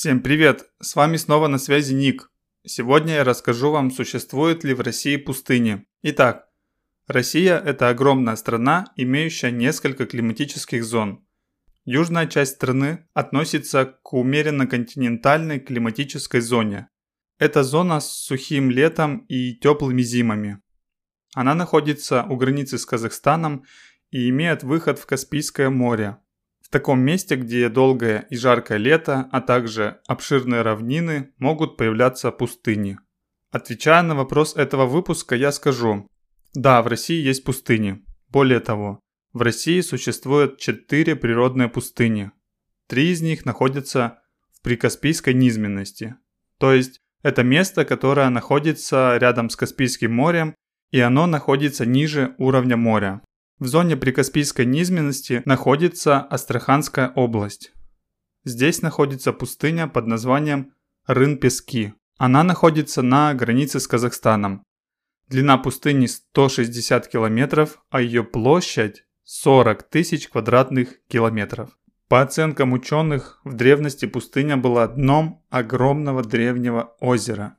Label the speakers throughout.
Speaker 1: Всем привет! С вами снова на связи Ник. Сегодня я расскажу вам, существует ли в России пустыни. Итак, Россия – это огромная страна, имеющая несколько климатических зон. Южная часть страны относится к умеренно-континентальной климатической зоне. Это зона с сухим летом и теплыми зимами. Она находится у границы с Казахстаном и имеет выход в Каспийское море. В таком месте, где долгое и жаркое лето, а также обширные равнины, могут появляться пустыни. Отвечая на вопрос этого выпуска, я скажу, да, в России есть пустыни. Более того, в России существует четыре природные пустыни. Три из них находятся в прикаспийской низменности. То есть это место, которое находится рядом с Каспийским морем, и оно находится ниже уровня моря. В зоне прикаспийской низменности находится Астраханская область. Здесь находится пустыня под названием Рын-Пески. Она находится на границе с Казахстаном. Длина пустыни 160 километров, а ее площадь 40 тысяч квадратных километров. По оценкам ученых, в древности пустыня была дном огромного древнего озера.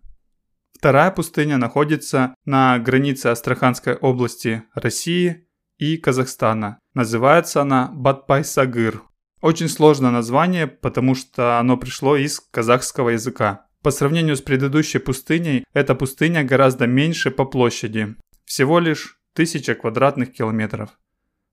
Speaker 1: Вторая пустыня находится на границе Астраханской области России и Казахстана. Называется она Батпай-Сагыр. Очень сложное название, потому что оно пришло из казахского языка. По сравнению с предыдущей пустыней, эта пустыня гораздо меньше по площади. Всего лишь 1000 квадратных километров.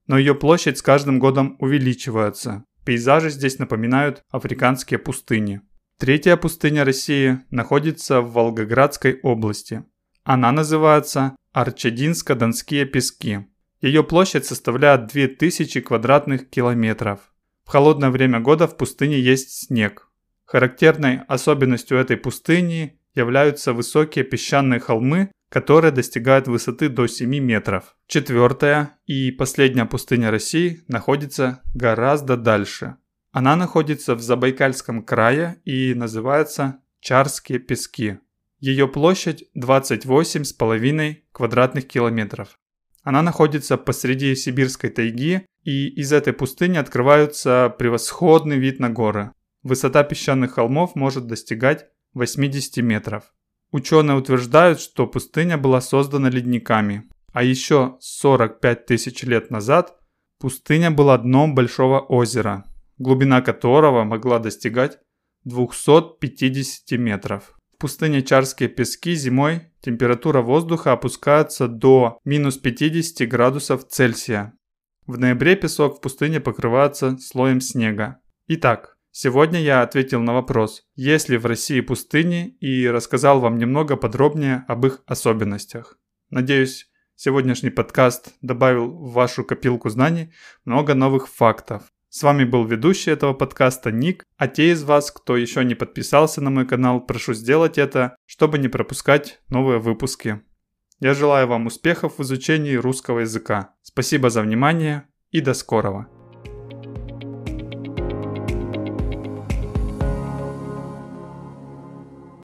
Speaker 1: Но ее площадь с каждым годом увеличивается. Пейзажи здесь напоминают африканские пустыни. Третья пустыня России находится в Волгоградской области. Она называется Арчединско-Донские пески. Ее площадь составляет 2000 квадратных километров. В холодное время года в пустыне есть снег. Характерной особенностью этой пустыни являются высокие песчаные холмы, которые достигают высоты до 7 метров. Четвертая и последняя пустыня России находится гораздо дальше. Она находится в Забайкальском крае и называется Чарские пески. Ее площадь 28,5 квадратных километров. Она находится посреди сибирской тайги, и из этой пустыни открывается превосходный вид на горы. Высота песчаных холмов может достигать 80 метров. Ученые утверждают, что пустыня была создана ледниками, а еще 45 тысяч лет назад пустыня была дном большого озера, глубина которого могла достигать 250 метров. В пустыне Чарские пески зимой температура воздуха опускается до минус 50 градусов Цельсия. В ноябре песок в пустыне покрывается слоем снега. Итак, сегодня я ответил на вопрос, есть ли в России пустыни и рассказал вам немного подробнее об их особенностях. Надеюсь, сегодняшний подкаст добавил в вашу копилку знаний много новых фактов. С вами был ведущий этого подкаста Ник, а те из вас, кто еще не подписался на мой канал, прошу сделать это, чтобы не пропускать новые выпуски. Я желаю вам успехов в изучении русского языка. Спасибо за внимание и до скорого.